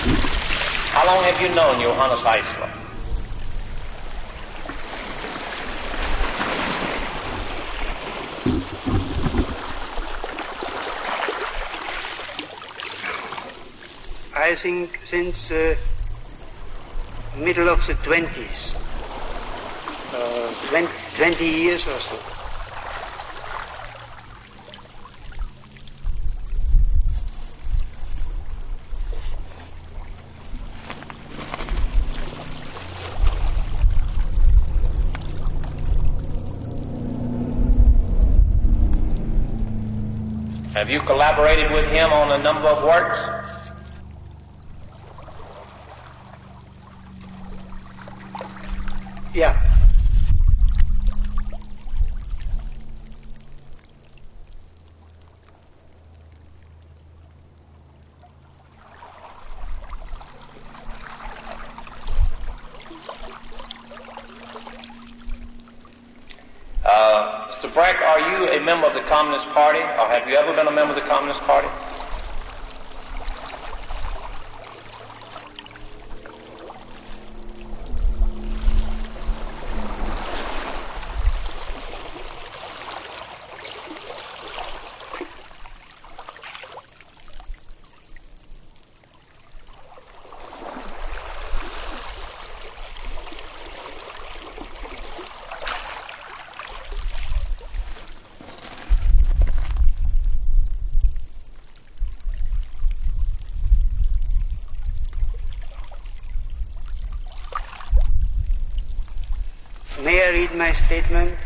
How long have you known Johannes Eisler? I think since the middle of the 20s, uh, 20, 20 years or so. Have you collaborated with him on a number of works? Yeah. Uh, Mr. Brecht, are you a member of the Communist Party, or have you ever been a member of the Communist Party? May I read my statement?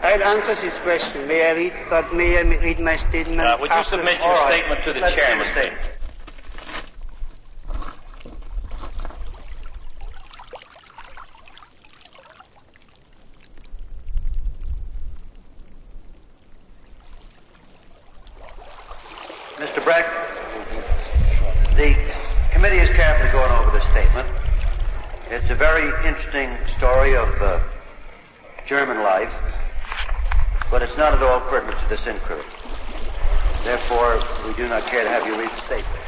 I'll answer this question. May I read, but may I read my statement? Uh, would you submit your right. statement to the Let's chairman? statement. Mr. Brecht, the committee is carefully going over the statement. It's a very interesting story of uh, German life, but it's not at all pertinent to this inquiry. Therefore, we do not care to have you read the statement.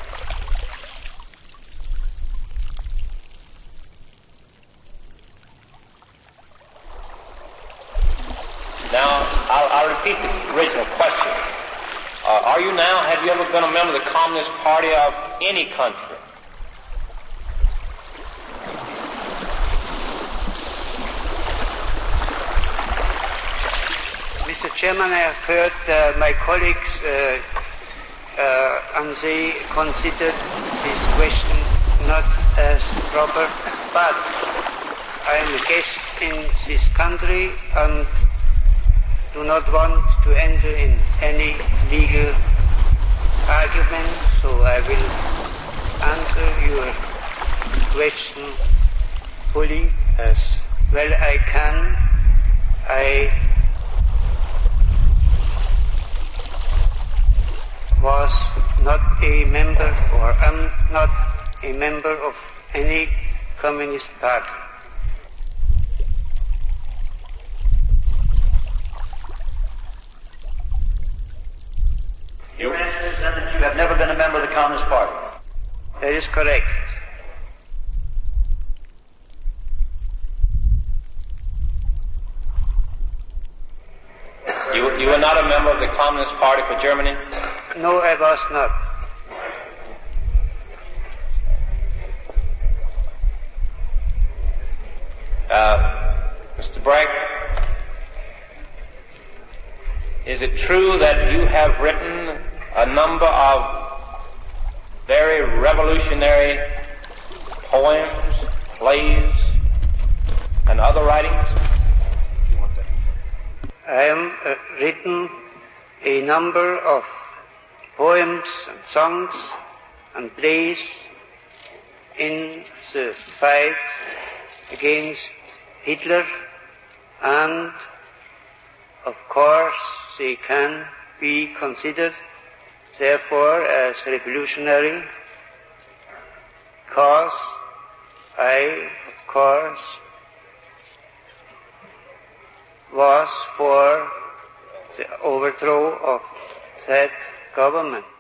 Now, I'll, I'll repeat the original question. Uh, are you now, have you ever been a member of the Communist Party of any country? Mr. Chairman, I have heard uh, my colleagues uh, uh, and they considered this question not as proper, but I am a guest in this country and do not want to enter in any legal argument, so I will answer your question fully as well I can. I was not a member or am not a member of any communist party. Your answer is that you have never been a member of the Communist Party. That is correct. You, you were not a member of the Communist Party for Germany? No, I was not. Uh, Mr. Brecht, is it true that you have written a number of very revolutionary poems, plays, and other writings? I have uh, written a number of poems and songs and plays in the fight against Hitler and of course they can be considered therefore as revolutionary because I of course was for the overthrow of that government.